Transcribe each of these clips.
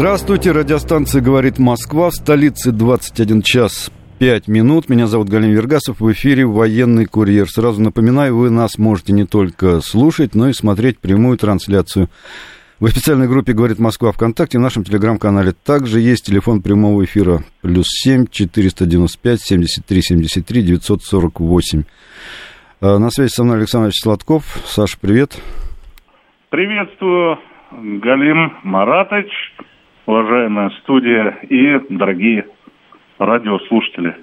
Здравствуйте, радиостанция «Говорит Москва». В столице 21 час 5 минут. Меня зовут Галин Вергасов. В эфире «Военный курьер». Сразу напоминаю, вы нас можете не только слушать, но и смотреть прямую трансляцию в официальной группе «Говорит Москва» ВКонтакте, в нашем телеграм-канале также есть телефон прямого эфира плюс семь четыреста девяносто пять семьдесят три семьдесят три девятьсот сорок восемь. На связи со мной Александр Сладков. Саша, привет. Приветствую, Галим Маратович, уважаемая студия и дорогие радиослушатели.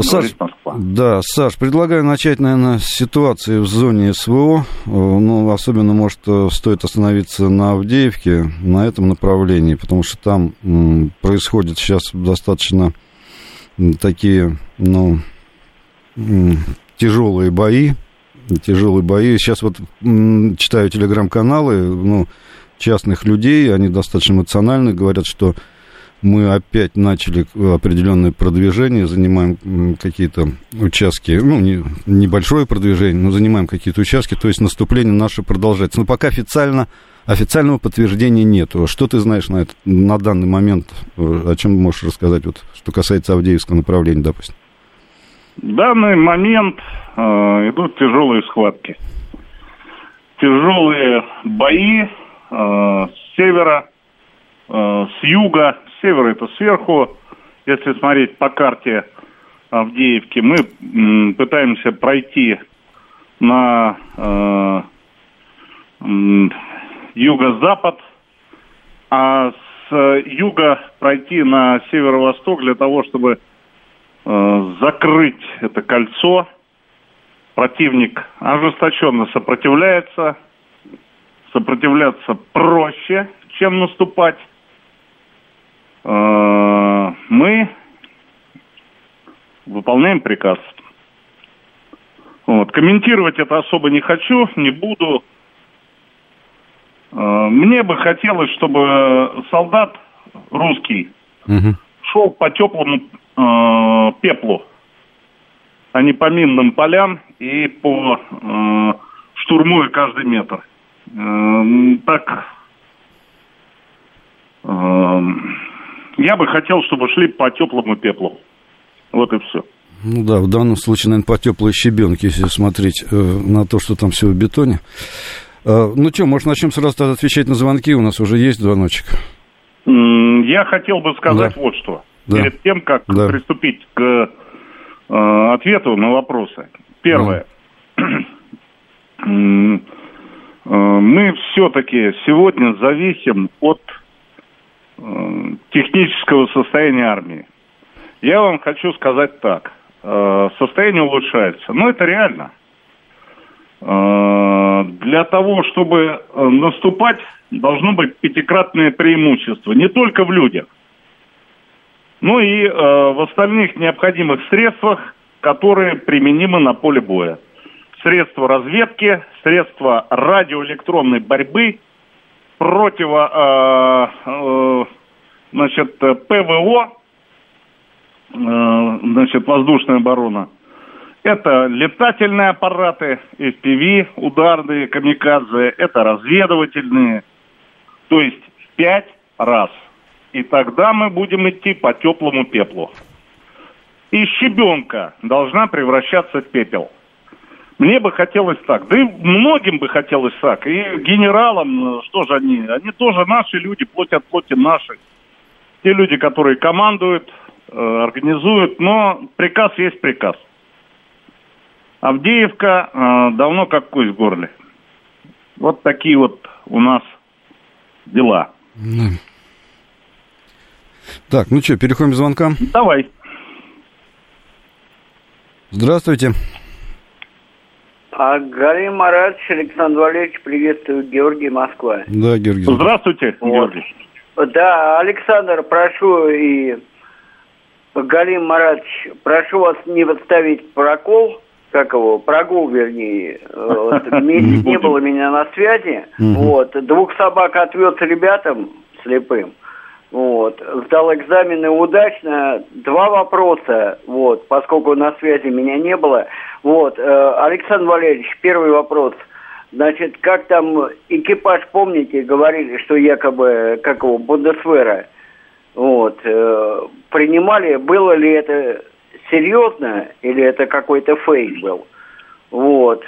Саш, да, Саш, предлагаю начать, наверное, с ситуации в зоне СВО. Ну, особенно, может, стоит остановиться на Авдеевке, на этом направлении, потому что там происходят сейчас достаточно такие, ну, тяжелые бои, тяжелые бои. Сейчас вот читаю телеграм-каналы, ну, частных людей, они достаточно эмоциональны, говорят, что мы опять начали определенное продвижение, занимаем какие-то участки, ну, не, небольшое продвижение, но занимаем какие-то участки, то есть наступление наше продолжается. Но пока официально, официального подтверждения нет. Что ты знаешь на, это, на данный момент, о чем можешь рассказать, вот, что касается Авдеевского направления, допустим? В данный момент э, идут тяжелые схватки. Тяжелые бои э, с севера, э, с юга, севера это сверху. Если смотреть по карте Авдеевки, мы пытаемся пройти на э, юго-запад, а с юга пройти на северо-восток для того, чтобы э, закрыть это кольцо. Противник ожесточенно сопротивляется. Сопротивляться проще, чем наступать. Э, мы выполняем приказ. Вот. Комментировать это особо не хочу, не буду. Э, мне бы хотелось, чтобы солдат русский угу. шел по теплому э, пеплу, а не по минным полям и по э, штурмуя каждый метр. Э, так э, я бы хотел, чтобы шли по теплому пеплу. Вот и все. Ну да, в данном случае, наверное, по теплой щебенке, если смотреть э, на то, что там все в бетоне. Э, ну что, может, начнем сразу тогда отвечать на звонки? У нас уже есть звоночек. Я хотел бы сказать да. вот что. Да. Перед тем, как да. приступить к э, ответу на вопросы. Первое. Да. Мы все-таки сегодня зависим от Э, технического состояния армии. Я вам хочу сказать так. Э, состояние улучшается. Но это реально. Э, для того, чтобы наступать, должно быть пятикратное преимущество. Не только в людях, но и в остальных необходимых средствах, которые применимы на поле боя. Средства разведки, средства радиоэлектронной борьбы – противо, э, э, значит, ПВО, э, значит, воздушная оборона. Это летательные аппараты, FPV, ударные, камикадзе, это разведывательные. То есть в пять раз. И тогда мы будем идти по теплому пеплу. И щебенка должна превращаться в пепел. Мне бы хотелось так. Да и многим бы хотелось так. И генералам, что же они? Они тоже наши люди, плоть от плоти наши. Те люди, которые командуют, э, организуют. Но приказ есть приказ. Авдеевка э, давно как кость в горле. Вот такие вот у нас дела. Так, ну что, переходим к звонкам? Давай. Здравствуйте. А Галим Маратович, Александр Валерьевич, приветствую, Георгий, Москва. Да, Георгий. Здравствуйте, вот. Георгий. Да, Александр, прошу и Галим Маратович, прошу вас не подставить прокол, как его, прогул, вернее. Вот, месяц не было меня на связи. Вот, двух собак отвез ребятам слепым. Вот, сдал экзамены удачно. Два вопроса, вот, поскольку на связи меня не было. Вот, э, Александр Валерьевич, первый вопрос. Значит, как там экипаж, помните, говорили, что якобы, как его, Бундесвера, вот, э, принимали, было ли это серьезно или это какой-то фейк был? Вот.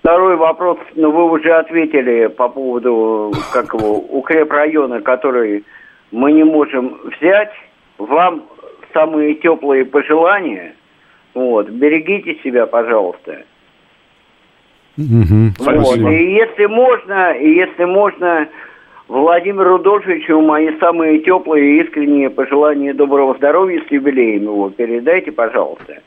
Второй вопрос, ну вы уже ответили по поводу, как его, укрепрайона, который мы не можем взять. Вам самые теплые пожелания. Вот, берегите себя, пожалуйста. Угу, вот. И если можно, и если можно, Владимиру Рудольфовичу мои самые теплые и искренние пожелания доброго здоровья с юбилеем его передайте, пожалуйста.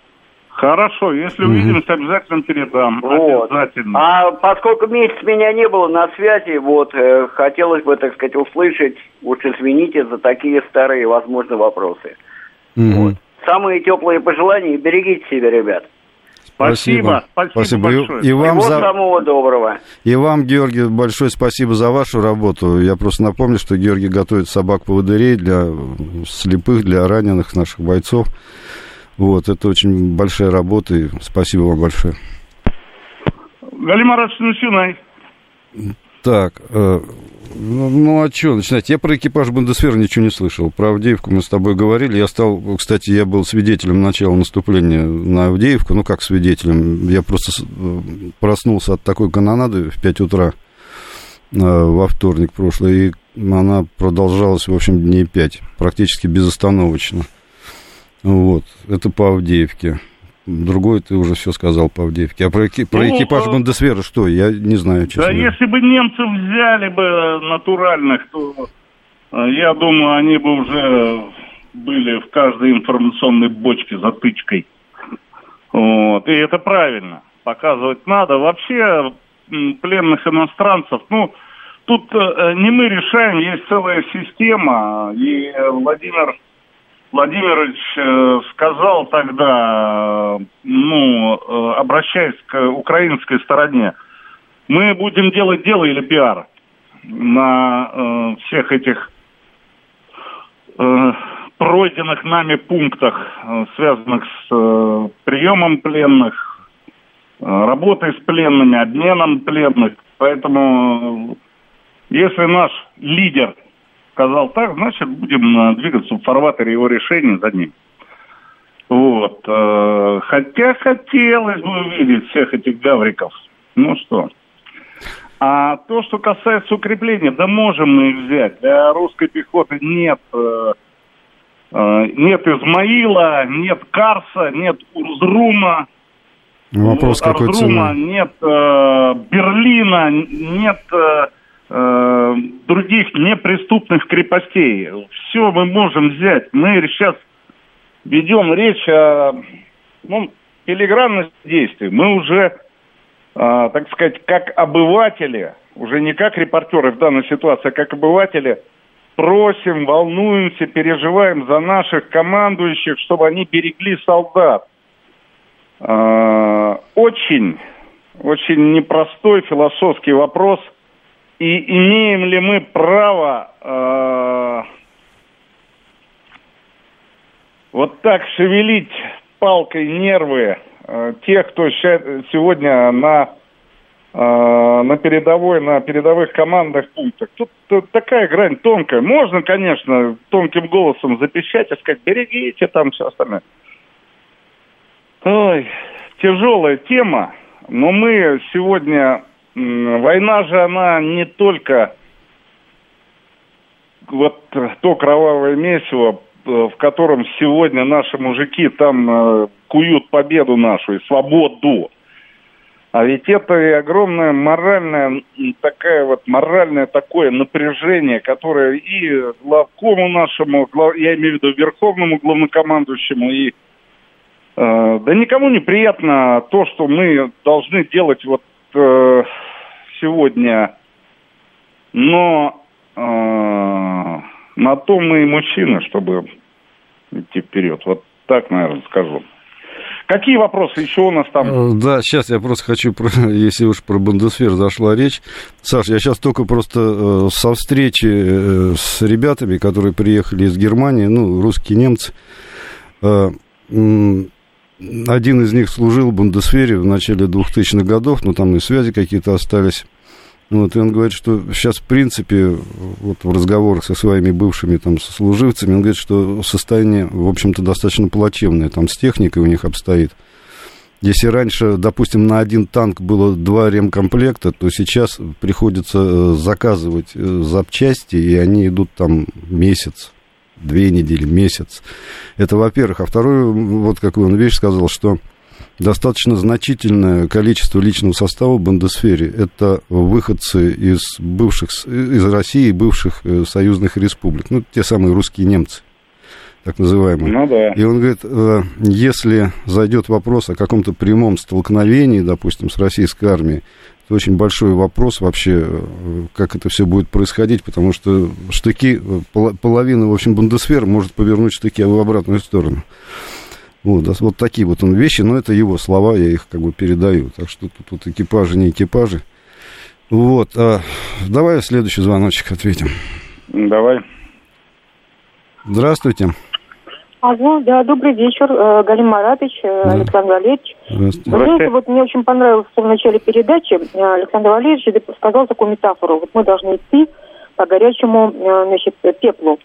Хорошо, если угу. увидимся, обязательно передам. Вот. Обязательно. А поскольку месяц меня не было на связи, вот, э, хотелось бы, так сказать, услышать, уж извините за такие старые, возможно, вопросы. Угу. Вот. Самые теплые пожелания, берегите себя, ребят. Спасибо. Спасибо, спасибо большое. И, и вам за... самого доброго. И вам, Георгий, большое спасибо за вашу работу. Я просто напомню, что Георгий готовит собак-поводырей для слепых, для раненых наших бойцов. Вот, это очень большая работа, и спасибо вам большое. Галимарат Сунай. Так, э, ну, ну а что начинать? Я про экипаж Бундесвера ничего не слышал. Про Авдеевку мы с тобой говорили. Я стал, кстати, я был свидетелем начала наступления на Авдеевку. Ну, как свидетелем? Я просто э, проснулся от такой канонады в 5 утра э, во вторник прошлый, и она продолжалась, в общем, дней 5, практически безостановочно. Вот, это по Авдеевке. Другой ты уже все сказал по Авдеевке. А про, эки, про ну, экипаж Бундесвера что? Я не знаю, честно. Да говоря. если бы немцы взяли бы натуральных, то э, я думаю, они бы уже были в каждой информационной бочке затычкой. Вот. И это правильно. Показывать надо. Вообще пленных иностранцев, ну, тут э, не мы решаем, есть целая система. И Владимир Владимирович э, сказал тогда, ну, э, обращаясь к украинской стороне, мы будем делать дело или пиар на э, всех этих пройденных нами пунктах, связанных с приемом пленных, работой с пленными, обменом пленных. Поэтому, если наш лидер сказал так, значит, будем э, двигаться в фарватере его решения за ним. Вот. Э, хотя хотелось бы увидеть всех этих гавриков. Ну что. А то, что касается укрепления, да можем мы их взять. Для русской пехоты нет, э, нет Измаила, нет Карса, нет Урзрума. Вопрос вот, какой Арзрума, цены? Нет э, Берлина, нет э, э, других неприступных крепостей. Все мы можем взять. Мы сейчас ведем речь о ну, филигранности действий. Мы уже, э, так сказать, как обыватели, уже не как репортеры в данной ситуации, а как обыватели, просим, волнуемся, переживаем за наших командующих, чтобы они берегли солдат. Э, очень, очень непростой философский вопрос – и имеем ли мы право э, вот так шевелить палкой нервы э, тех, кто сегодня на э, на передовой, на передовых командах пунктах. Тут, тут такая грань тонкая. Можно, конечно, тонким голосом запищать и сказать, берегите там все остальное. Ой, тяжелая тема, но мы сегодня война же она не только вот то кровавое месиво, э, в котором сегодня наши мужики там э, куют победу нашу и свободу. А ведь это и огромное моральное, такая вот моральное такое напряжение, которое и главкому нашему, я имею в виду верховному главнокомандующему, и э, да никому не приятно то, что мы должны делать вот э, сегодня, но э, на то мы и мужчины, чтобы идти вперед. Вот так, наверное, скажу. Какие вопросы еще у нас там? Э, да, сейчас я просто хочу, если уж про Бундесвер зашла речь. Саш, я сейчас только просто э, со встречи э, с ребятами, которые приехали из Германии, ну, русские немцы, один из них служил в Бундесвере в начале 2000-х годов, но там и связи какие-то остались. Вот, и он говорит, что сейчас, в принципе, вот в разговорах со своими бывшими там сослуживцами, он говорит, что состояние, в общем-то, достаточно плачевное там с техникой у них обстоит. Если раньше, допустим, на один танк было два ремкомплекта, то сейчас приходится э, заказывать э, запчасти, и они идут там месяц, две недели, месяц. Это, во-первых. А второе, вот какую он вещь сказал, что достаточно значительное количество личного состава в Бундесфере. Это выходцы из бывших, из России, бывших э, союзных республик. Ну, те самые русские немцы, так называемые. Ну, да. И он говорит, э, если зайдет вопрос о каком-то прямом столкновении, допустим, с российской армией, это очень большой вопрос вообще, э, как это все будет происходить, потому что штыки, половина, в общем, Бундесфер может повернуть штыки в обратную сторону. Вот, вот такие вот он вещи, но это его слова, я их как бы передаю. Так что тут, тут экипажи, не экипажи. Вот, а, давай следующий звоночек ответим. Давай. Здравствуйте. Алло, да, добрый вечер, э, Галим Маратович, э, да. Александр Валерьевич. Здравствуйте. Вы знаете, вот мне очень понравилось в начале передачи, э, Александр Валерьевич сказал такую метафору, вот мы должны идти по горячему, значит, пеплу.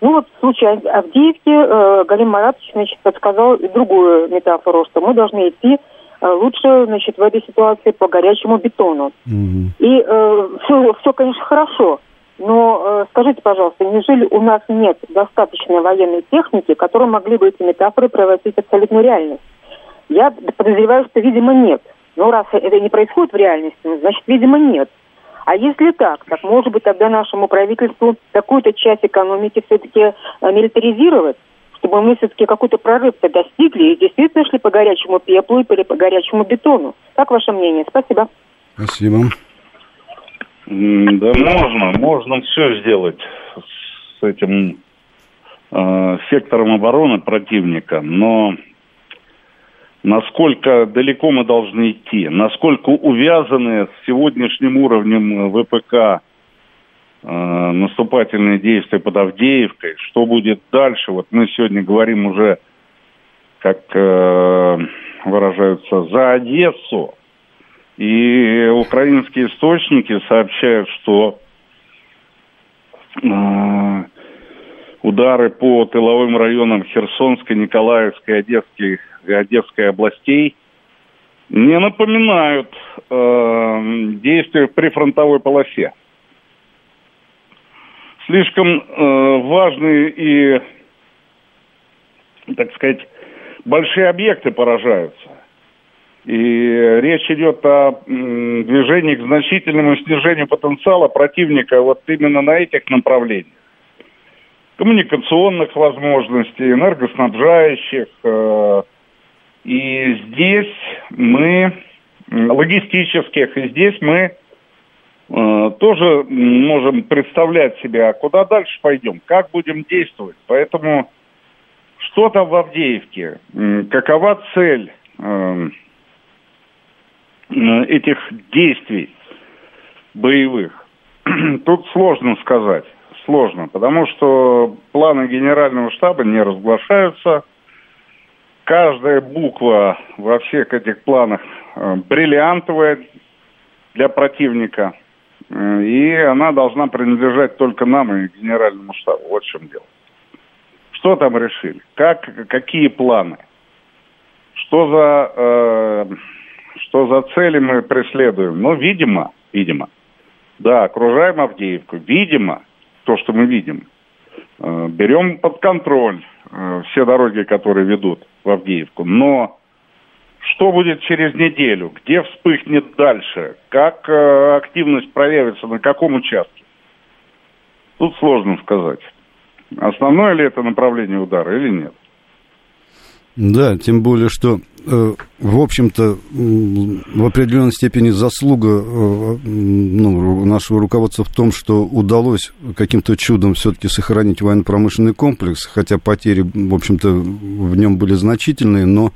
Ну вот в случае Авдеевки Галим Маратович, значит, подсказал другую метафору, что мы должны идти лучше, значит, в этой ситуации по горячему бетону. Mm-hmm. И э, все, все, конечно, хорошо, но э, скажите, пожалуйста, неужели у нас нет достаточной военной техники, которые могли бы эти метафоры превратить в абсолютную реальность? Я подозреваю, что, видимо, нет. Но раз это не происходит в реальности, значит, видимо, нет. А если так, так может быть тогда нашему правительству какую-то часть экономики все-таки э, милитаризировать, чтобы мы все-таки какой-то прорыв-то достигли и действительно шли по горячему пеплу или по горячему бетону. Как ваше мнение? Спасибо. Спасибо. Да можно, можно все сделать с этим э, сектором обороны противника, но насколько далеко мы должны идти, насколько увязаны с сегодняшним уровнем ВПК э, наступательные действия под Авдеевкой, что будет дальше. Вот мы сегодня говорим уже, как э, выражаются, за Одессу. И украинские источники сообщают, что э, удары по тыловым районам Херсонской, Николаевской, Одесской Одесской областей не напоминают э, действия в прифронтовой полосе. Слишком э, важные и, так сказать, большие объекты поражаются. И речь идет о движении к значительному снижению потенциала противника вот именно на этих направлениях. Коммуникационных возможностей, энергоснабжающих, э, и здесь мы, логистических, и здесь мы э, тоже можем представлять себе, а куда дальше пойдем, как будем действовать. Поэтому что там в Авдеевке, какова цель э, этих действий боевых, тут сложно сказать, сложно, потому что планы генерального штаба не разглашаются – каждая буква во всех этих планах э, бриллиантовая для противника. Э, и она должна принадлежать только нам и генеральному штабу. Вот в чем дело. Что там решили? Как, какие планы? Что за, э, что за цели мы преследуем? Ну, видимо, видимо. Да, окружаем Авдеевку. Видимо, то, что мы видим. Э, берем под контроль э, все дороги, которые ведут в Авдеевку. Но что будет через неделю? Где вспыхнет дальше? Как э, активность проявится? На каком участке? Тут сложно сказать. Основное ли это направление удара или нет? Да, тем более, что в общем-то, в определенной степени заслуга э, ну, нашего руководства в том, что удалось каким-то чудом все-таки сохранить военно-промышленный комплекс, хотя потери, в общем-то, в нем были значительные, но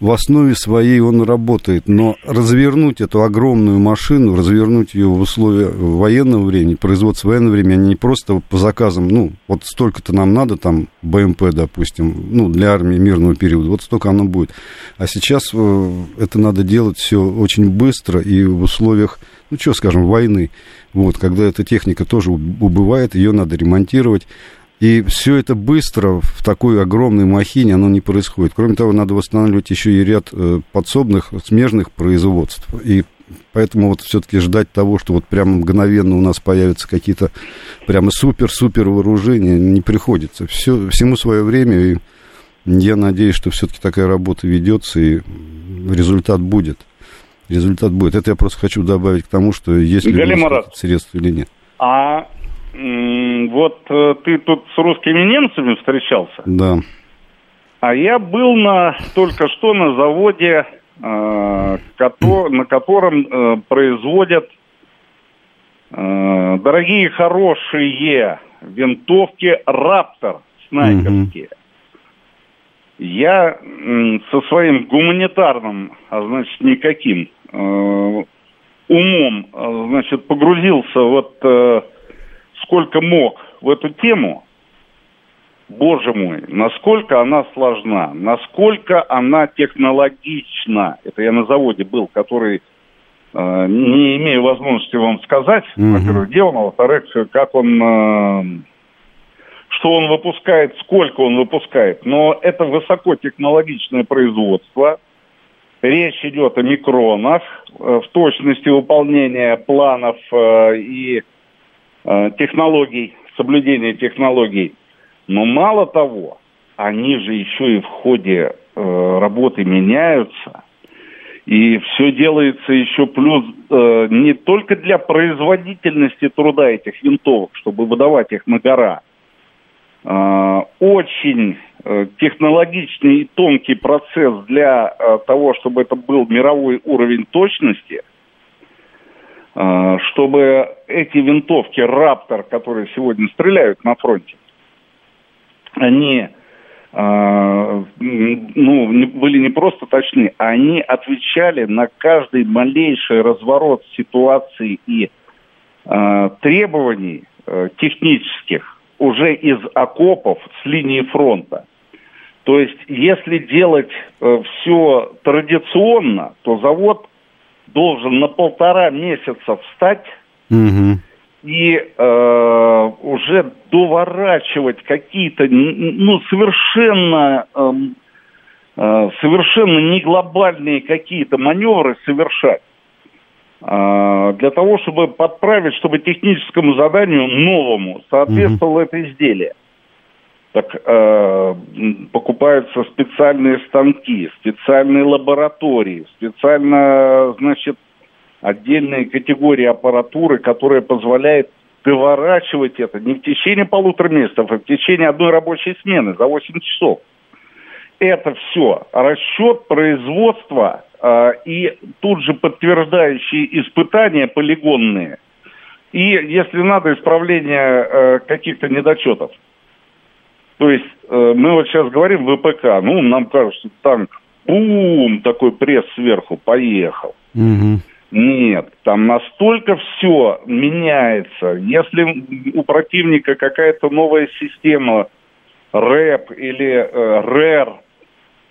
в основе своей он работает. Но развернуть эту огромную машину, развернуть ее в условиях военного времени, производства военного времени, они не просто по заказам, ну, вот столько-то нам надо, там, БМП, допустим, ну, для армии мирного периода, вот столько оно будет. А сейчас э, это надо делать все очень быстро и в условиях, ну, что скажем, войны. Вот, когда эта техника тоже убывает, ее надо ремонтировать. И все это быстро в такой огромной махине оно не происходит. Кроме того, надо восстанавливать еще и ряд э, подсобных, смежных производств. И поэтому вот все-таки ждать того, что вот прямо мгновенно у нас появятся какие-то прямо супер-супер вооружения, не приходится. Все, всему свое время, и я надеюсь, что все-таки такая работа ведется, и результат будет. Результат будет. Это я просто хочу добавить к тому, что есть ли средства или нет. А вот э, ты тут с русскими немцами встречался? Да. А я был на только что на заводе, э, на котором э, производят дорогие хорошие винтовки Раптор снайперские. Угу. Я со своим гуманитарным, а значит никаким умом, значит, погрузился вот сколько мог в эту тему, боже мой, насколько она сложна, насколько она технологична. Это я на заводе был, который э, не имею возможности вам сказать, mm-hmm. во-первых, где он, а во-вторых, как он, э, что он выпускает, сколько он выпускает. Но это высокотехнологичное производство. Речь идет о микронах, э, в точности выполнения планов э, и технологий, соблюдения технологий. Но мало того, они же еще и в ходе э, работы меняются. И все делается еще плюс э, не только для производительности труда этих винтовок, чтобы выдавать их на гора. Э, очень э, технологичный и тонкий процесс для э, того, чтобы это был мировой уровень точности – чтобы эти винтовки «Раптор», которые сегодня стреляют на фронте, они а, ну, были не просто точны, а они отвечали на каждый малейший разворот ситуации и э, требований э, технических уже из окопов с линии фронта. То есть, если делать э, все традиционно, то завод должен на полтора месяца встать угу. и э, уже доворачивать какие-то, ну, совершенно, э, э, совершенно не глобальные какие-то маневры совершать. Э, для того, чтобы подправить, чтобы техническому заданию новому соответствовало mm это изделие так э, покупаются специальные станки, специальные лаборатории, специально, значит, отдельные категории аппаратуры, которая позволяет выворачивать это не в течение полутора месяцев, а в течение одной рабочей смены за 8 часов. Это все расчет производства э, и тут же подтверждающие испытания полигонные. И, если надо, исправление э, каких-то недочетов. То есть э, мы вот сейчас говорим ВПК, ну, нам кажется, танк, бум, такой пресс сверху, поехал. Угу. Нет, там настолько все меняется. Если у противника какая-то новая система, РЭП или э, РЭР,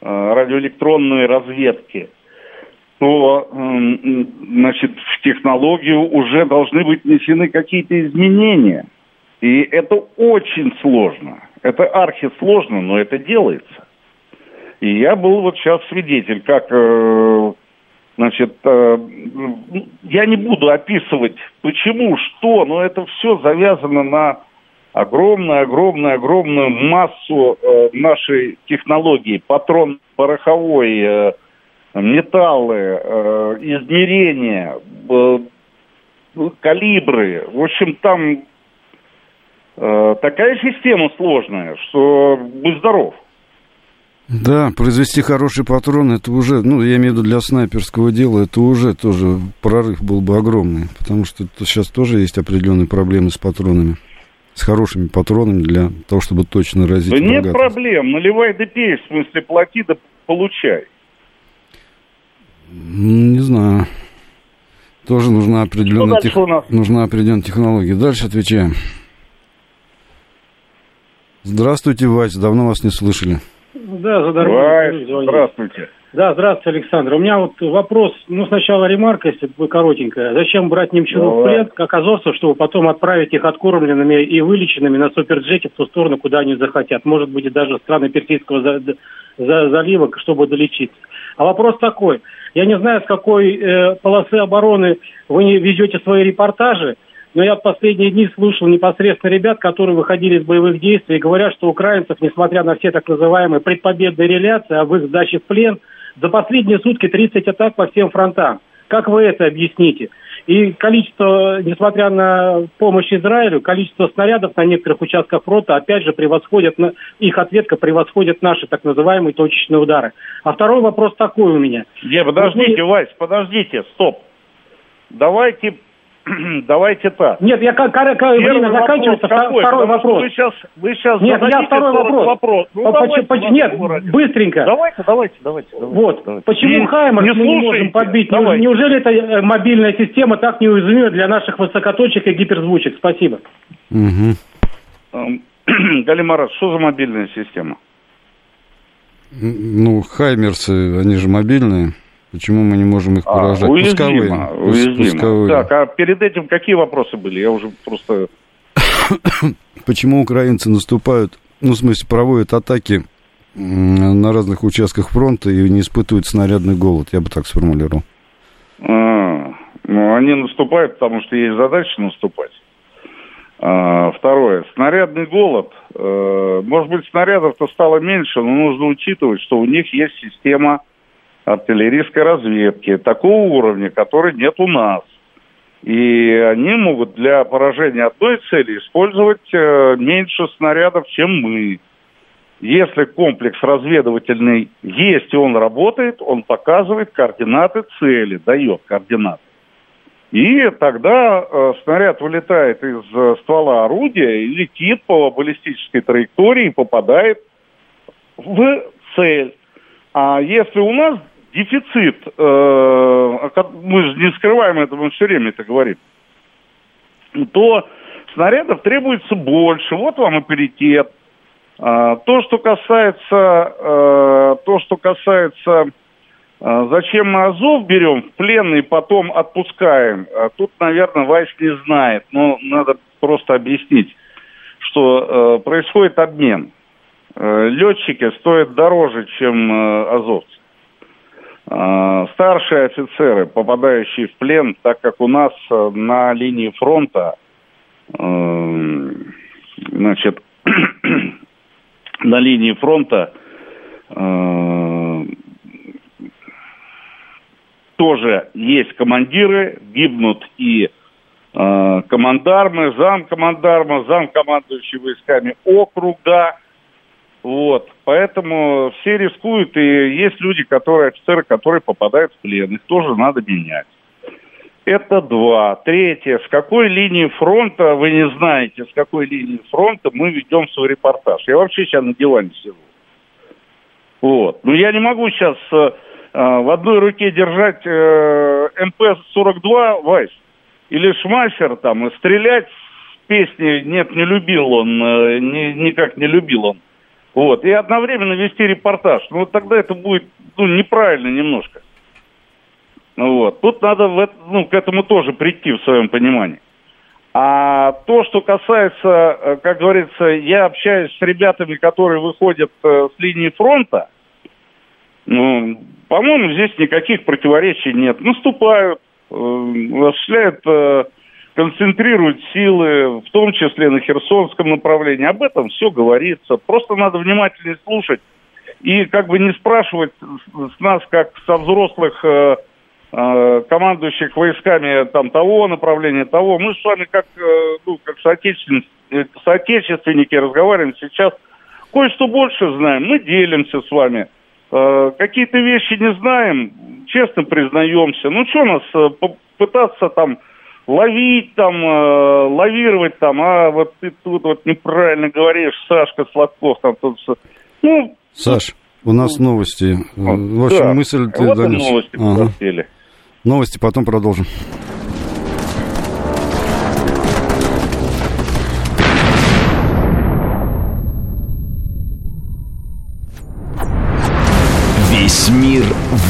э, радиоэлектронной разведки, то, э, значит, в технологию уже должны быть внесены какие-то изменения. И это очень сложно. Это архисложно, но это делается. И я был вот сейчас свидетель, как, э, значит, э, я не буду описывать, почему, что, но это все завязано на огромную-огромную-огромную массу э, нашей технологии, патрон пороховой, металлы, измерения, калибры. В общем, там такая система сложная, что будь здоров. Да, произвести хороший патрон, это уже, ну, я имею в виду для снайперского дела, это уже тоже прорыв был бы огромный, потому что сейчас тоже есть определенные проблемы с патронами, с хорошими патронами для того, чтобы точно разить Да нет проблем, наливай да пей, в смысле плати да получай. Не знаю. Тоже нужна определенная, тех... нужна определенная технология. Дальше отвечаем. Здравствуйте, Вась, давно вас не слышали. Да, здравствуйте. Здравствуйте. Да, здравствуйте, Александр. У меня вот вопрос, ну, сначала ремарка, если бы коротенькая. Зачем брать немчуров в плен, как азовцев, чтобы потом отправить их откормленными и вылеченными на суперджете в ту сторону, куда они захотят? Может быть, и даже страны Персидского за, за, залива, чтобы долечиться. А вопрос такой. Я не знаю, с какой э, полосы обороны вы не везете свои репортажи, но я в последние дни слушал непосредственно ребят, которые выходили из боевых действий и говорят, что украинцев, несмотря на все так называемые предпобедные реляции об их сдаче в плен, за последние сутки 30 атак по всем фронтам. Как вы это объясните? И количество, несмотря на помощь Израилю, количество снарядов на некоторых участках фронта, опять же, превосходит, их ответка превосходит наши так называемые точечные удары. А второй вопрос такой у меня. Не, подождите, Вась, подождите, стоп. Давайте Давайте так. Нет, я как, как время заканчивается, какой? второй вопрос. Вы сейчас, вы сейчас Нет, я второй вопрос. вопрос. Ну, давайте, поч, нет, быстренько. Давайте, давайте, давайте. давайте вот, давайте. почему не, Хаймер не мы не можем подбить? Давайте. Неужели эта э, мобильная система так неуязвима для наших высокоточек и гиперзвучек? Спасибо. Угу. Галимарат, что за мобильная система? Ну, Хаймерсы, они же мобильные. Почему мы не можем их поражать? А, уязвимо, Пусковые. уязвимо. Пусковые. Так, а перед этим какие вопросы были? Я уже просто... Почему украинцы наступают, ну, в смысле, проводят атаки на разных участках фронта и не испытывают снарядный голод, я бы так сформулировал. А, ну, они наступают, потому что есть задача наступать. А, второе. Снарядный голод. А, может быть, снарядов-то стало меньше, но нужно учитывать, что у них есть система артиллерийской разведки такого уровня, который нет у нас. И они могут для поражения одной цели использовать э, меньше снарядов, чем мы. Если комплекс разведывательный есть и он работает, он показывает координаты цели, дает координаты. И тогда э, снаряд вылетает из э, ствола орудия и летит по баллистической траектории и попадает в цель. А если у нас дефицит, э, мы же не скрываем это, мы все время это говорим, то снарядов требуется больше. Вот вам и. А, то, что касается, э, то, что касается, э, зачем мы Азов берем в плен и потом отпускаем, тут, наверное, Вайс не знает, но надо просто объяснить, что происходит обмен. Летчики стоят дороже, чем азовцы. А, старшие офицеры, попадающие в плен, так как у нас э, на линии фронта, э, значит, на линии фронта э, тоже есть командиры, гибнут и командармы, замкомандарма, замкомандующие войсками округа, вот, поэтому все рискуют, и есть люди, которые, офицеры, которые попадают в плен, их тоже надо менять. Это два. Третье, с какой линии фронта, вы не знаете, с какой линии фронта мы ведем свой репортаж. Я вообще сейчас на диване сижу. Вот. Но я не могу сейчас э, э, в одной руке держать э, МП-42, Вайс, или Шмайсер там, и стрелять песни «Нет, не любил он», э, ни, никак не любил он вот, и одновременно вести репортаж. Ну, тогда это будет ну, неправильно немножко. Ну, вот. Тут надо в это, ну, к этому тоже прийти в своем понимании. А то, что касается, э, как говорится, я общаюсь с ребятами, которые выходят э, с линии фронта, ну, по-моему, здесь никаких противоречий нет. Наступают, э, осуществляют концентрирует силы, в том числе на Херсонском направлении. Об этом все говорится. Просто надо внимательно слушать и как бы не спрашивать с нас, как со взрослых э, э, командующих войсками там того направления, того. Мы с вами как, э, ну, как соотечественники, соотечественники разговариваем сейчас кое-что больше знаем, мы делимся с вами. Э, какие-то вещи не знаем, честно признаемся. Ну, что нас э, пытаться там ловить там, э, лавировать там, а вот ты тут вот неправильно говоришь, Сашка Сладков там тут... Ну, Саш, у нас новости. Вот, В общем, да. мысль ты вот донес. новости ага. Новости, потом продолжим.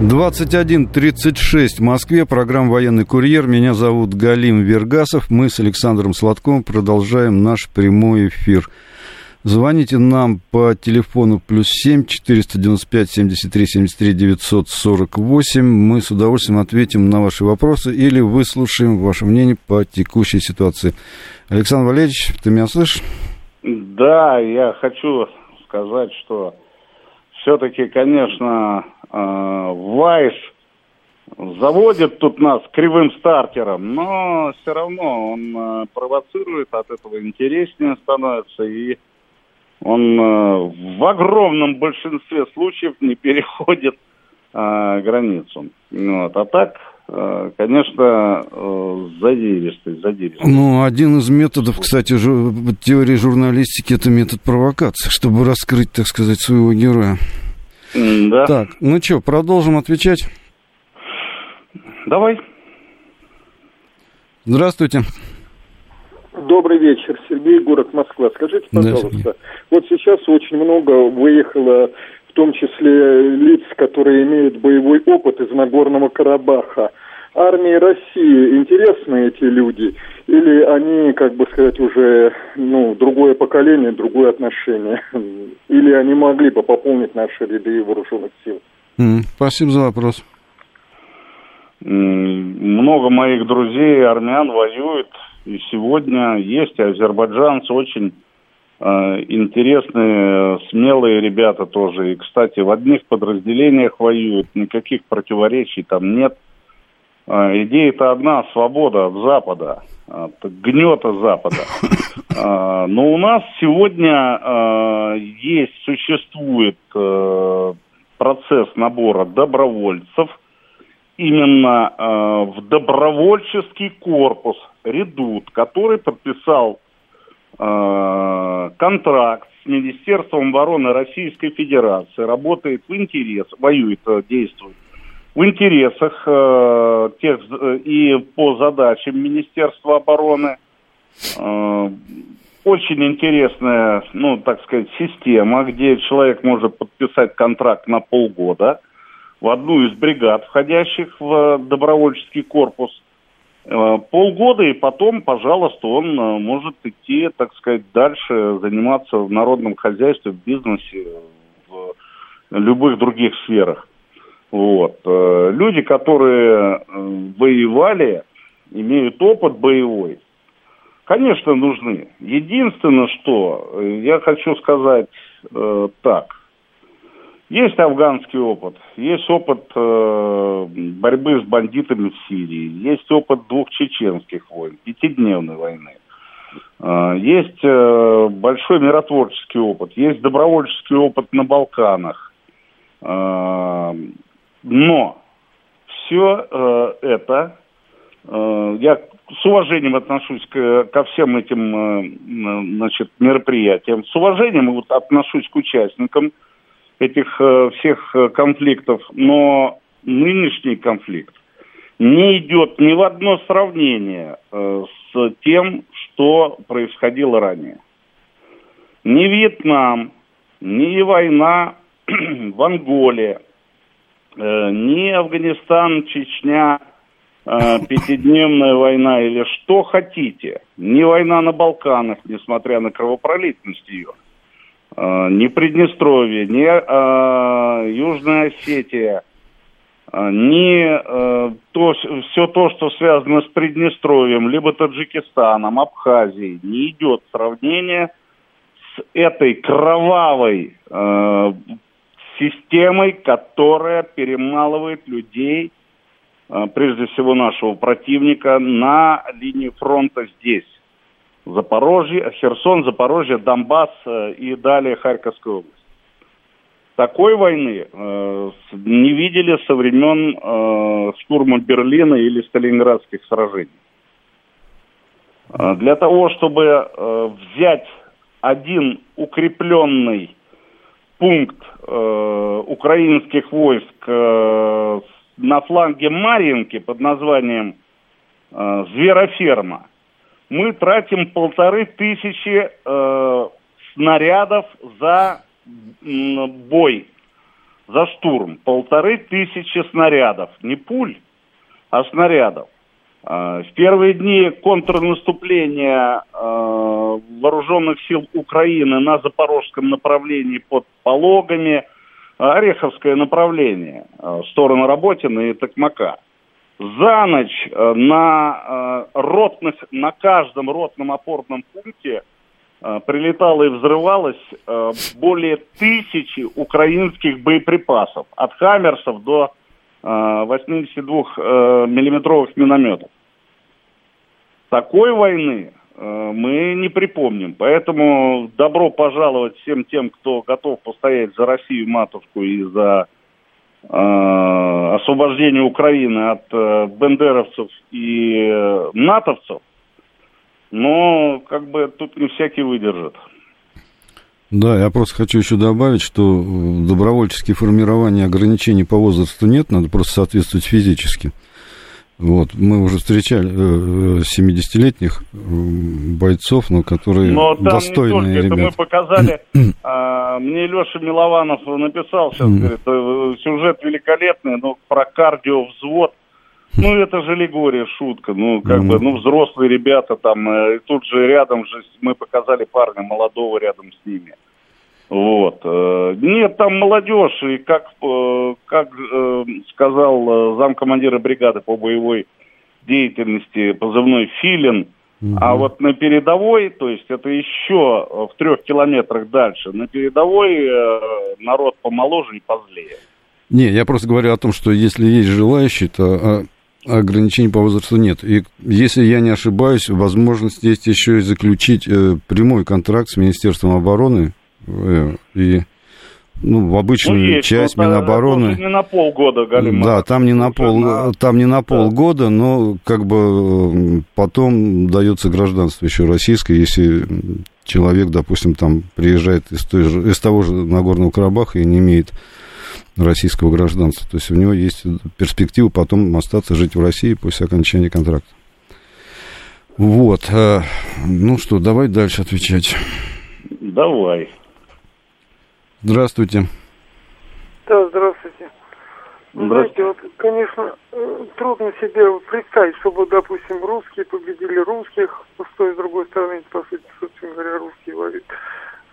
21.36 в Москве, программа «Военный курьер». Меня зовут Галим Вергасов. Мы с Александром Сладковым продолжаем наш прямой эфир. Звоните нам по телефону плюс семь четыреста девяносто пять семьдесят три семьдесят три девятьсот сорок восемь. Мы с удовольствием ответим на ваши вопросы или выслушаем ваше мнение по текущей ситуации. Александр Валерьевич, ты меня слышишь? Да, я хочу сказать, что все-таки, конечно, Вайс заводит тут нас кривым стартером, но все равно он э, провоцирует, от этого интереснее становится, и он э, в огромном большинстве случаев не переходит границу. Вот. А так, конечно, задиристый, задиристый. Ну, один из методов, кстати, жу- теории журналистики, это метод провокации, чтобы раскрыть, так сказать, своего героя. Да. Так, ну что, продолжим отвечать? Давай. Здравствуйте. Добрый вечер, Сергей, город Москва. Скажите, пожалуйста, да, вот сейчас очень много выехало, в том числе лиц, которые имеют боевой опыт из Нагорного Карабаха армии России интересны эти люди? Или они, как бы сказать, уже ну, другое поколение, другое отношение? Или они могли бы пополнить наши ряды вооруженных сил? Mm, спасибо за вопрос. Много моих друзей, армян, воюют. И сегодня есть азербайджанцы очень э, интересные, смелые ребята тоже. И, кстати, в одних подразделениях воюют, никаких противоречий там нет. А, идея-то одна – свобода от Запада, от гнета Запада. А, но у нас сегодня а, есть, существует процесс набора добровольцев именно в добровольческий корпус «Редут», который подписал контракт с Министерством обороны Российской Федерации, работает в интерес, воюет, э, действует в интересах э, тех э, и по задачам Министерства обороны. Э, очень интересная, ну, так сказать, система, где человек может подписать контракт на полгода в одну из бригад, входящих в добровольческий корпус. Э, полгода, и потом, пожалуйста, он э, может идти, так сказать, дальше, заниматься в народном хозяйстве, в бизнесе, в любых других сферах. Вот. Э, люди, которые э, воевали, имеют опыт боевой, конечно, нужны. Единственное, что э, я хочу сказать э, так. Есть афганский опыт, есть опыт э, борьбы с бандитами в Сирии, есть опыт двух чеченских войн, пятидневной войны. Э, есть э, большой миротворческий опыт, есть добровольческий опыт на Балканах. Э, но все э, это, э, я с уважением отношусь к, ко всем этим э, значит, мероприятиям, с уважением вот отношусь к участникам этих э, всех э, конфликтов, но нынешний конфликт не идет ни в одно сравнение э, с тем, что происходило ранее. Ни Вьетнам, ни война в Анголе, ни Афганистан, Чечня, э, пятидневная война или что хотите, ни война на Балканах, несмотря на кровопролитность ее, э, ни Приднестровье, ни Южная Осетия, ни то, все то, что связано с Приднестровьем, либо Таджикистаном, Абхазией, не идет сравнение с этой кровавой э, системой, которая перемалывает людей, э, прежде всего нашего противника, на линии фронта здесь. Запорожье, Херсон, Запорожье, Донбасс э, и далее Харьковская область. Такой войны э, не видели со времен э, штурма Берлина или Сталинградских сражений. Э, для того, чтобы э, взять один укрепленный пункт э, украинских войск э, на фланге Марьинки под названием э, Звероферма, мы тратим полторы тысячи э, снарядов за э, бой, за штурм. Полторы тысячи снарядов. Не пуль, а снарядов. Э, в первые дни контрнаступления э, вооруженных сил Украины на запорожском направлении под Пологами, Ореховское направление, в сторону Работина и Токмака. За ночь на ротных, на каждом ротном опорном пункте прилетало и взрывалось более тысячи украинских боеприпасов, от хаммерсов до 82-миллиметровых минометов. Такой войны э, мы не припомним. Поэтому добро пожаловать всем тем, кто готов постоять за Россию, матушку, и за э, освобождение Украины от э, бендеровцев и э, натовцев. Но как бы тут не всякий выдержит. Да, я просто хочу еще добавить, что добровольческие формирования ограничений по возрасту нет, надо просто соответствовать физически. Вот, мы уже встречали 70-летних э, бойцов, но которые но там достойные не только, ребята. Это мы показали, а, мне Леша Милованов написал сейчас, говорит, «Э, сюжет великолепный, но про кардиовзвод, ну это же Лигория, шутка, ну как бы, ну взрослые ребята там, э, и тут же рядом же мы показали парня молодого рядом с ними. Вот. Э, нет, там молодежь, и как, э, как э, сказал замкомандира бригады по боевой деятельности позывной Филин, угу. а вот на передовой, то есть это еще в трех километрах дальше, на передовой народ помоложе и позлее. Не, я просто говорю о том, что если есть желающие, то а, ограничений по возрасту нет. И если я не ошибаюсь, возможность есть еще и заключить прямой контракт с Министерством обороны и ну, в обычную ну, есть, часть Минобороны. Не на полгода, Галина. Да, там не на, пол, на... там не на полгода, да. но как бы потом дается гражданство еще российское, если человек, допустим, там приезжает из, той же, из того же Нагорного Карабаха и не имеет российского гражданства. То есть у него есть перспектива потом остаться жить в России после окончания контракта. Вот. Э, ну что, давай дальше отвечать. Давай. Здравствуйте. Да, здравствуйте. Знаете, вот, конечно, э, трудно себе представить, чтобы, допустим, русские победили русских, с той с другой стороны, по сути, собственно говоря, русские воюют.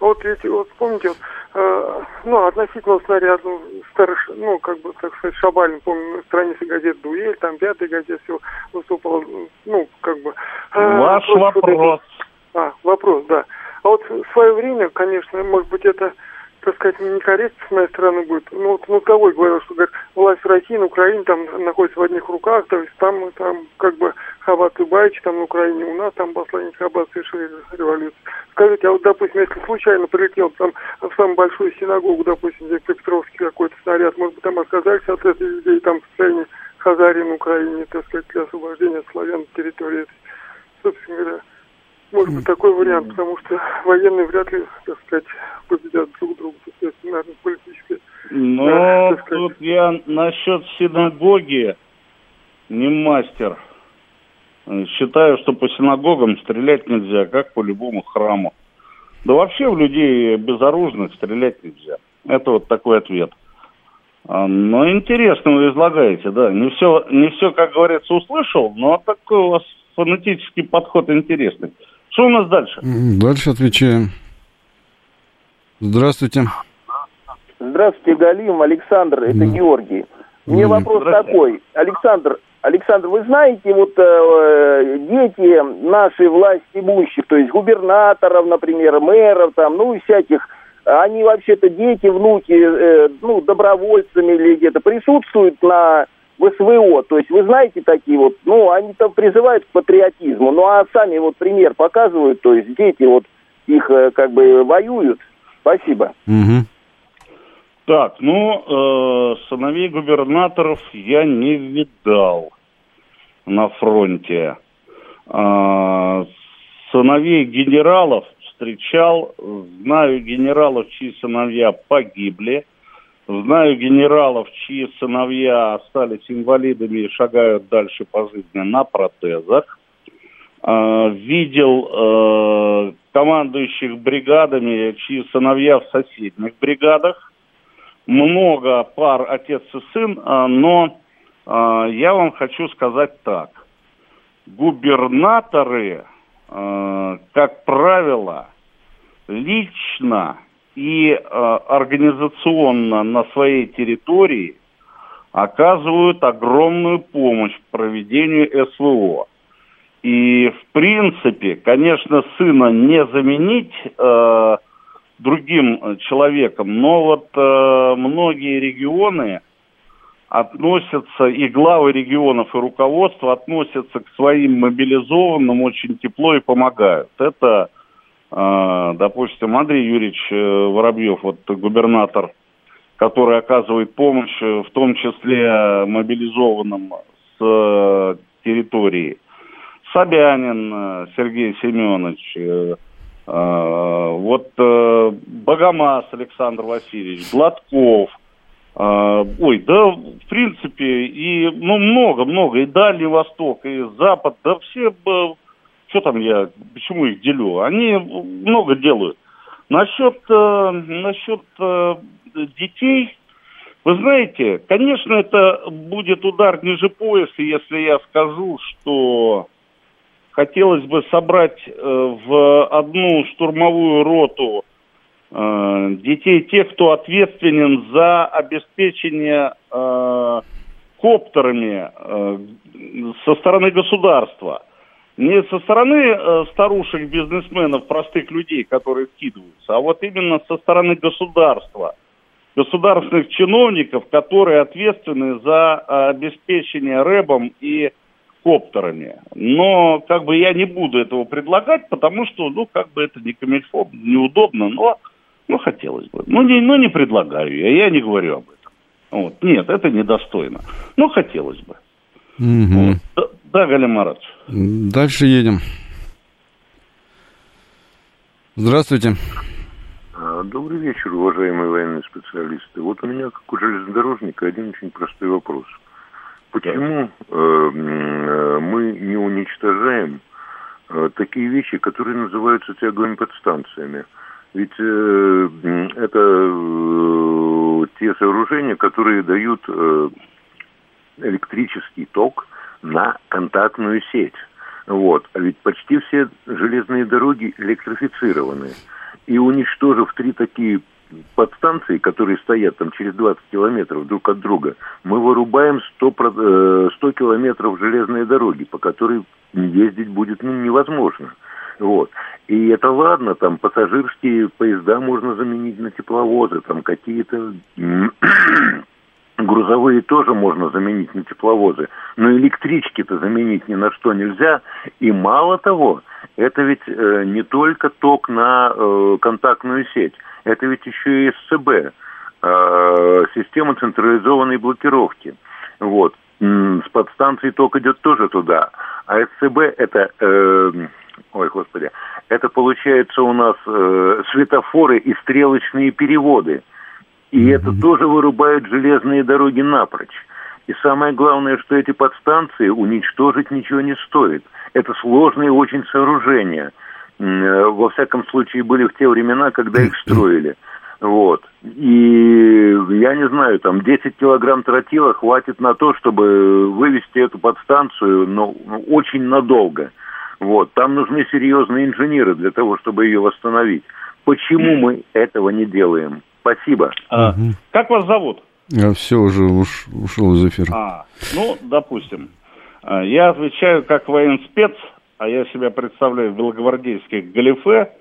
Вот ведь, вот помните, вот, э, ну, относительно снаряда, ну, старыш, ну, как бы, так сказать, Шабалин, помню, на странице газет «Дуэль», там, пятый газет все выступало, ну, как бы... Э, Ваш вопрос. А, вопрос, да. А вот в свое время, конечно, может быть, это так сказать, некорректно с моей стороны будет. Ну, вот Мозговой говорил, что говорит, власть России на Украине там находится в одних руках, то есть там, там как бы Хабат Байч, там на Украине у нас, там посланник Хабат совершили революцию. Скажите, а вот, допустим, если случайно прилетел там в самую большую синагогу, допустим, где Петровский какой-то снаряд, может быть, там отказались от этой людей, там в состоянии Хазарии на Украине, так сказать, для освобождения славян территории, собственно говоря, может быть такой вариант, потому что военные вряд ли, так сказать, победят друг друга, сказать, наверное, политически. Но да, тут я насчет синагоги не мастер. Считаю, что по синагогам стрелять нельзя, как по любому храму. Да вообще в людей безоружных стрелять нельзя. Это вот такой ответ. А, но интересно вы излагаете, да. Не все, не все, как говорится, услышал, но такой у вас фанатический подход интересный. Что у нас дальше? Дальше отвечаем. Здравствуйте. Здравствуйте, Галим, Александр, это mm. Георгий. Мне вопрос такой, Александр, Александр, вы знаете, вот э, дети нашей власти имущих, то есть губернаторов, например, мэров, там, ну и всяких, они вообще-то дети, внуки, э, ну, добровольцами или где-то присутствуют на ВСВО. То есть вы знаете такие вот, ну, они там призывают к патриотизму, ну а сами вот пример показывают, то есть дети вот их э, как бы воюют. Спасибо. Угу. Так, ну, э, сыновей губернаторов я не видал на фронте. Э, сыновей генералов встречал, знаю генералов, чьи сыновья погибли, знаю генералов, чьи сыновья остались инвалидами и шагают дальше по жизни на протезах. Э, видел э, командующих бригадами, чьи сыновья в соседних бригадах много пар отец и сын, а, но а, я вам хочу сказать так. Губернаторы, а, как правило, лично и организационно на своей территории оказывают огромную помощь в проведению СВО. И, в принципе, конечно, сына не заменить э, другим э, человеком. Но вот э, многие регионы относятся, и главы регионов, и руководство относятся к своим мобилизованным очень тепло и помогают. Это, э, допустим, Андрей Юрьевич э, Воробьев, вот губернатор, который оказывает помощь, э, в том числе мобилизованным с э, территории. Собянин Сергей Семенович, а, вот Богомаз Александр Васильевич, Гладков, а, ой, да, в принципе, и, ну, много-много, и Дальний Восток, и Запад, да все, что там я, почему их делю, они много делают. Насчет, э, насчет э, детей, вы знаете, конечно, это будет удар ниже пояса, если я скажу, что хотелось бы собрать э, в одну штурмовую роту э, детей тех, кто ответственен за обеспечение э, коптерами со стороны государства. Не со стороны старушек, бизнесменов, простых людей, которые вкидываются, а вот именно со стороны государства, государственных чиновников, которые ответственны за обеспечение рэбом и коптерами. Но как бы я не буду этого предлагать, потому что, ну, как бы это не камильфо, неудобно, но, ну, хотелось бы. Ну, не, ну, не предлагаю я, я не говорю об этом. Вот. Нет, это недостойно. Но хотелось бы. Угу. Вот. Да, да, Галим Маратович. Дальше едем. Здравствуйте. А, добрый вечер, уважаемые военные специалисты. Вот у меня, как у железнодорожника, один очень простой вопрос – Почему э, э, мы не уничтожаем э, такие вещи, которые называются тяговыми подстанциями? Ведь э, это э, те сооружения, которые дают э, электрический ток на контактную сеть. Вот. А ведь почти все железные дороги электрифицированы. И уничтожив три такие подстанции, которые стоят там через 20 километров друг от друга, мы вырубаем 100, 100 э, километров железной дороги, по которой ездить будет ну, невозможно. Вот. И это ладно, там пассажирские поезда можно заменить на тепловозы, там какие-то грузовые тоже можно заменить на тепловозы, но электрички-то заменить ни на что нельзя. И мало того, это ведь э, не только ток на э, контактную сеть, это ведь еще и СЦБ, э, система централизованной блокировки. Вот. С подстанции ток идет тоже туда. А СЦБ это, э, ой, господи, это получается у нас э, светофоры и стрелочные переводы. И это тоже вырубают железные дороги напрочь. И самое главное, что эти подстанции уничтожить ничего не стоит. Это сложные очень сооружения. Э, во всяком случае, были в те времена, когда их строили. Вот. И я не знаю, там 10 килограмм тротила хватит на то, чтобы вывести эту подстанцию, но ну, очень надолго. Вот. Там нужны серьезные инженеры для того, чтобы ее восстановить. Почему мы этого не делаем? Спасибо. А, как вас зовут? А все уже уш, ушел из эфира. А, ну, допустим. А, я отвечаю как военспец, а я себя представляю в белогвардейских галифе,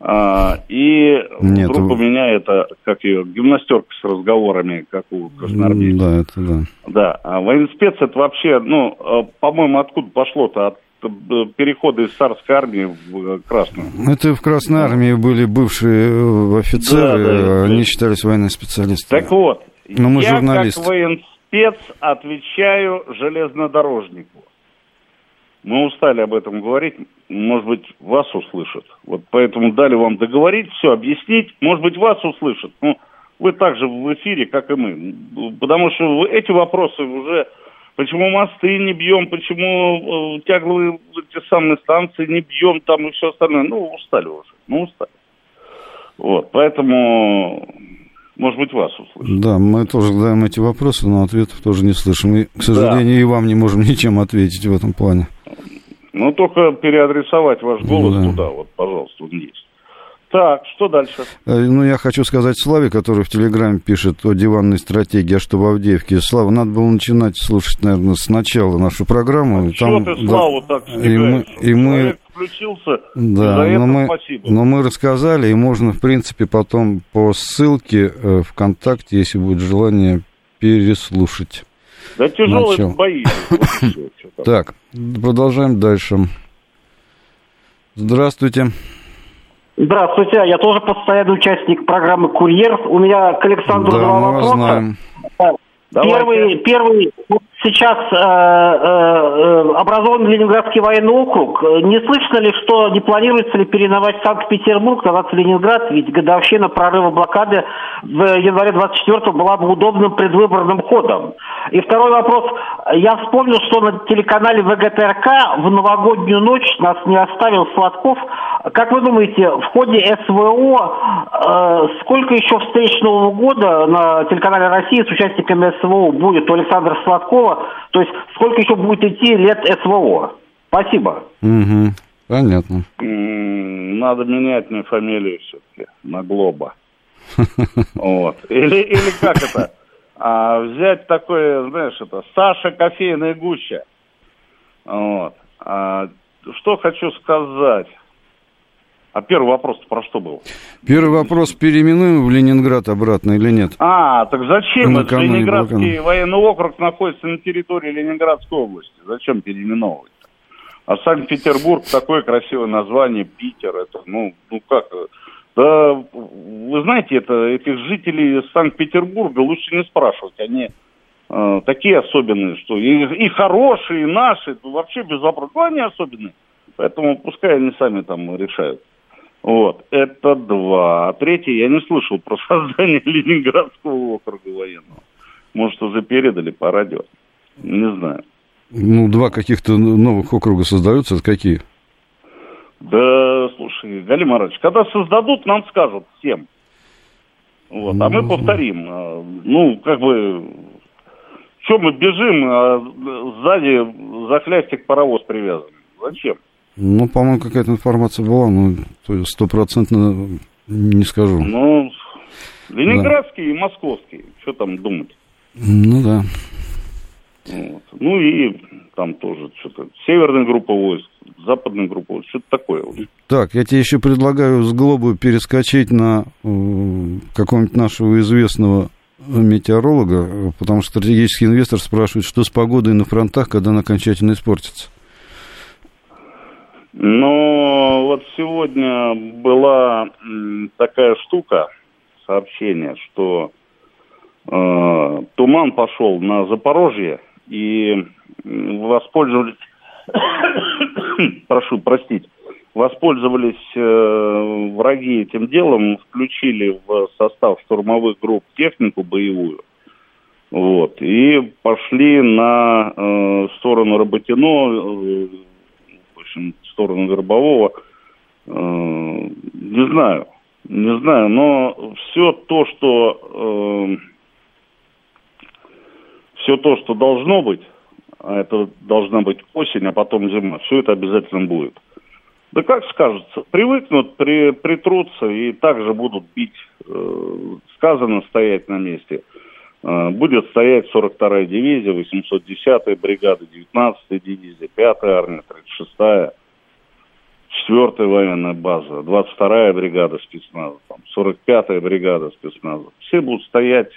а, и Нет, вдруг у меня это, как ее, гимнастерка с разговорами, как у красноармейцев. Да, это да. Да, а военспец это вообще, ну, а, по-моему, откуда пошло-то? От перехода из царской армии в э, Красную. Это в Красной армии были бывшие э, офицеры, да, да, они да. считались военными специалистами. Так вот, Но мы я журналисты. как военспец отвечаю железнодорожнику. Мы устали об этом говорить, может быть, вас услышат. Вот поэтому дали вам договорить, все объяснить, может быть, вас услышат. Ну, вы также в эфире, как и мы. Потому что эти вопросы уже... Почему мосты не бьем, почему э, тягловые те самые станции не бьем, там и все остальное. Ну, устали уже, ну, устали. Вот, поэтому может быть, вас услышат. Да, мы тоже задаем эти вопросы, но ответов тоже не слышим. И, к сожалению, да. и вам не можем ничем ответить в этом плане. Ну, только переадресовать ваш голос да. туда, вот, пожалуйста, он есть. Так, что дальше? Э, ну, я хочу сказать Славе, который в Телеграме пишет о диванной стратегии, а что в Авдеевке. Слава, надо было начинать слушать, наверное, сначала нашу программу. А Там, ты Славу да, так и мы, и мы включился, да, за но мы, спасибо. Но мы рассказали, и можно, в принципе, потом по ссылке э, ВКонтакте, если будет желание, переслушать. Да тяжелые бои. Так, продолжаем дальше. Здравствуйте. Здравствуйте, я тоже постоянный участник программы «Курьер». У меня к Александру да, два вопроса. Знаем. Первый, первый, сейчас э, э, образован Ленинградский военный округ. Не слышно ли, что не планируется ли переименовать Санкт-Петербург, называться Ленинград, ведь годовщина прорыва блокады в январе 24 была бы удобным предвыборным ходом. И второй вопрос. Я вспомнил, что на телеканале ВГТРК в новогоднюю ночь нас не оставил Сладков. Как вы думаете, в ходе СВО э, сколько еще встреч Нового года на телеканале России с участниками СВО будет у Александра Сладкова? То есть сколько еще будет идти лет СВО? Спасибо. Угу. Понятно. Надо менять мне фамилию все-таки на Глоба. Вот. Или, или как это? А взять такое, знаешь, это Саша кофейная гуща. Вот. А, что хочу сказать. А первый вопрос про что был? Первый вопрос, переименуем в Ленинград обратно или нет? А, так зачем? Это Ленинградский военный округ находится на территории Ленинградской области. Зачем переименовывать? А Санкт-Петербург, такое красивое название, Питер, это, ну, ну как, да, вы знаете, это, этих жителей Санкт-Петербурга лучше не спрашивать, они э, такие особенные, что и, и хорошие, и наши, вообще без вопросов, ну, они особенные, поэтому пускай они сами там решают. Вот, это два. А третий, я не слышал про создание Ленинградского округа военного. Может, уже передали по радио. Не знаю. Ну, два каких-то новых округа создаются, это какие? Да, слушай, Галим Марович, когда создадут, нам скажут всем. Вот, а мы ну, повторим. А, ну, как бы, что мы бежим, а сзади за хлястик паровоз привязан? Зачем? Ну, по-моему, какая-то информация была, но стопроцентно не скажу. Ну, ленинградский да. и московский, что там думать? Ну, да. Вот. Ну и там тоже что-то северная группа войск, западная группа войск, что-то такое. Так, я тебе еще предлагаю с Глобы перескочить на э, какого-нибудь нашего известного метеоролога, потому что стратегический инвестор спрашивает, что с погодой на фронтах, когда она окончательно испортится. Ну, вот сегодня была такая штука, сообщение, что э, туман пошел на Запорожье, и воспользовались, прошу простить, воспользовались э, враги этим делом, включили в состав штурмовых групп технику боевую, вот, и пошли на э, сторону Работино, э, общем, в сторону Горбового, э, не знаю, не знаю, но все то, что э, все то, что должно быть, а это должна быть осень, а потом зима, все это обязательно будет. Да как скажется, привыкнут, при, притрутся и также будут бить, э, сказано стоять на месте. Э, будет стоять 42-я дивизия, 810-я бригада, 19-я дивизия, 5-я армия, 36-я, 4-я военная база, 22-я бригада спецназа, 45-я бригада спецназа. Все будут стоять,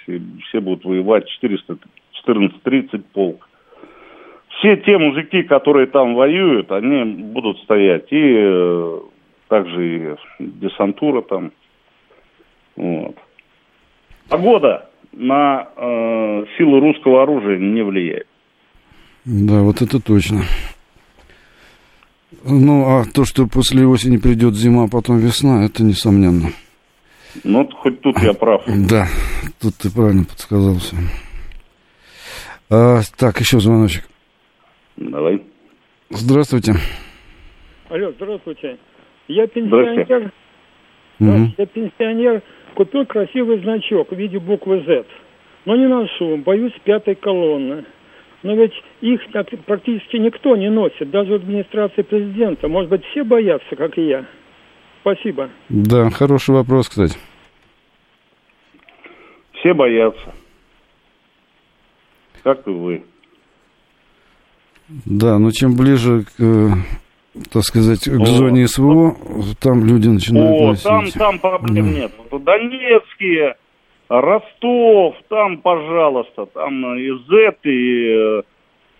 все будут воевать, 414-30 полк. Все те мужики, которые там воюют, они будут стоять. И э, также и десантура там. Вот. Погода на э, силу русского оружия не влияет. Да, вот это точно. Ну, а то, что после осени придет зима, а потом весна, это несомненно. Ну, хоть тут я прав. Да, тут ты правильно подсказал все. А, так, еще звоночек. Давай. Здравствуйте. Алло, здравствуйте. Я пенсионер. Угу. Я пенсионер. Купил красивый значок в виде буквы Z. Но не ношу, боюсь пятой колонны. Но ведь их так практически никто не носит, даже в администрации президента. Может быть, все боятся, как и я. Спасибо. Да, хороший вопрос, кстати. Все боятся. Как и вы. Да, но чем ближе к, э, так сказать, к зоне СВО, там люди начинают О, носить. там, там проблем да. нет. Донецкие, Ростов, там, пожалуйста, там и Z, и э,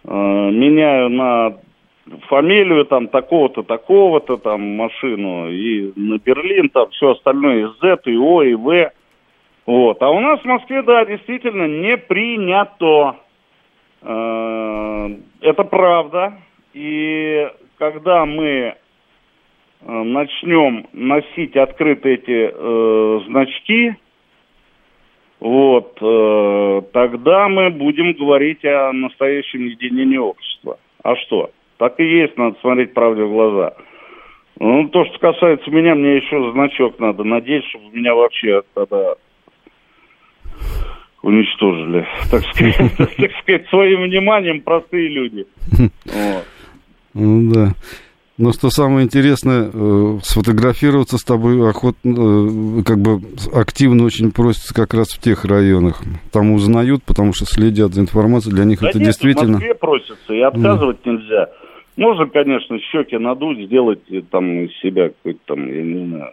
э, меняю на фамилию там такого-то, такого-то, там машину, и на Берлин, там все остальное, и Z, и О, и В. Вот. А у нас в Москве, да, действительно не принято. Э, это правда. И когда мы э, начнем носить открыто эти э, значки, вот, э, тогда мы будем говорить о настоящем единении общества. А что? Так и есть, надо смотреть правде в глаза. Ну, то, что касается меня, мне еще значок надо надеть, чтобы меня вообще тогда уничтожили, так сказать, так сказать, своим вниманием простые люди. Ну да. Но что самое интересное, э, сфотографироваться с тобой охотно, э, как бы активно очень просится как раз в тех районах. Там узнают, потому что следят за информацией, для них да это нет, действительно... в Москве просится, и отказывать да. нельзя. Можно, конечно, щеки надуть, сделать там из себя какой-то там, я не знаю,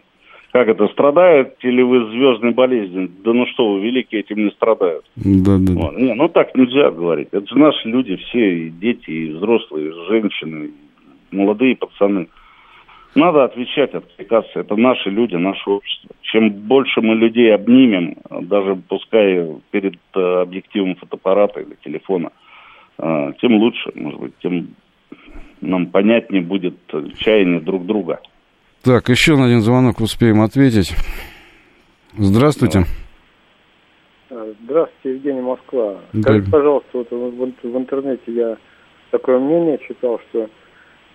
как это, страдаете ли вы звездной болезнью? Да ну что вы, великие этим не страдают. Да, да. Вот. Не, ну так нельзя говорить. Это же наши люди все, и дети, и взрослые, и женщины, и молодые пацаны. Надо отвечать, откликаться. Это наши люди, наше общество. Чем больше мы людей обнимем, даже пускай перед э, объективом фотоаппарата или телефона, э, тем лучше, может быть, тем нам понятнее будет чаяние друг друга. Так, еще на один звонок успеем ответить. Здравствуйте. А, здравствуйте, Евгений Москва. Скажите, пожалуйста, вот в, в интернете я такое мнение читал, что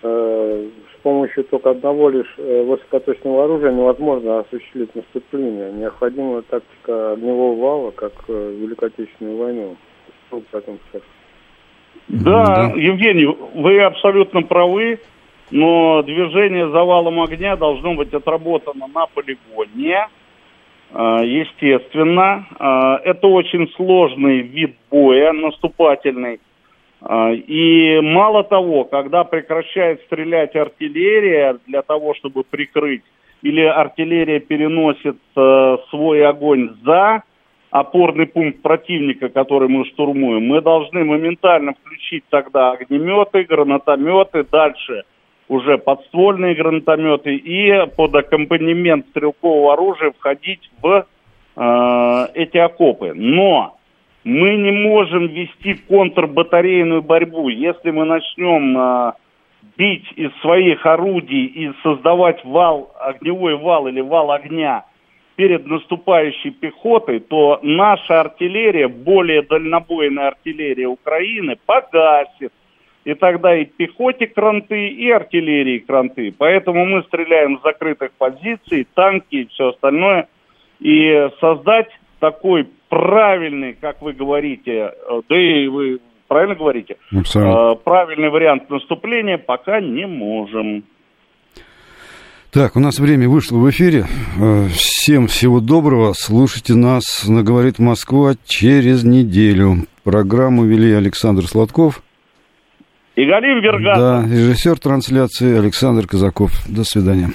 э, с помощью только одного лишь э, высокоточного оружия невозможно осуществить наступление. Необходима тактика огневого вала, как э, в Великой Отечественную войну. Что об этом Да, да, Евгений, вы абсолютно правы но движение завалом огня должно быть отработано на полигоне, а, естественно. А, это очень сложный вид боя, наступательный. А, и мало того, когда прекращает стрелять артиллерия для того, чтобы прикрыть, или артиллерия переносит свой огонь за опорный пункт противника, который мы штурмуем, мы должны моментально включить тогда огнеметы, гранатометы, дальше уже подствольные гранатометы и под аккомпанемент стрелкового оружия входить в э, эти окопы. Но мы не можем вести контрбатарейную борьбу. Если мы начнем э, бить из своих орудий и создавать вал, огневой вал или вал огня перед наступающей пехотой, то наша артиллерия, более дальнобойная артиллерия Украины, погасит и тогда и пехоте кранты, и артиллерии кранты. Поэтому мы стреляем с закрытых позиций, танки и все остальное. И создать такой правильный, как вы говорите, э, да и вы правильно говорите, Абсолютно. Э, правильный вариант наступления пока не можем. Так, у нас время вышло в эфире. Э, всем всего доброго. Слушайте нас на «Говорит Москва» через неделю. Программу вели Александр Сладков – и Галиф Гергасов. Да, режиссер трансляции Александр Казаков. До свидания.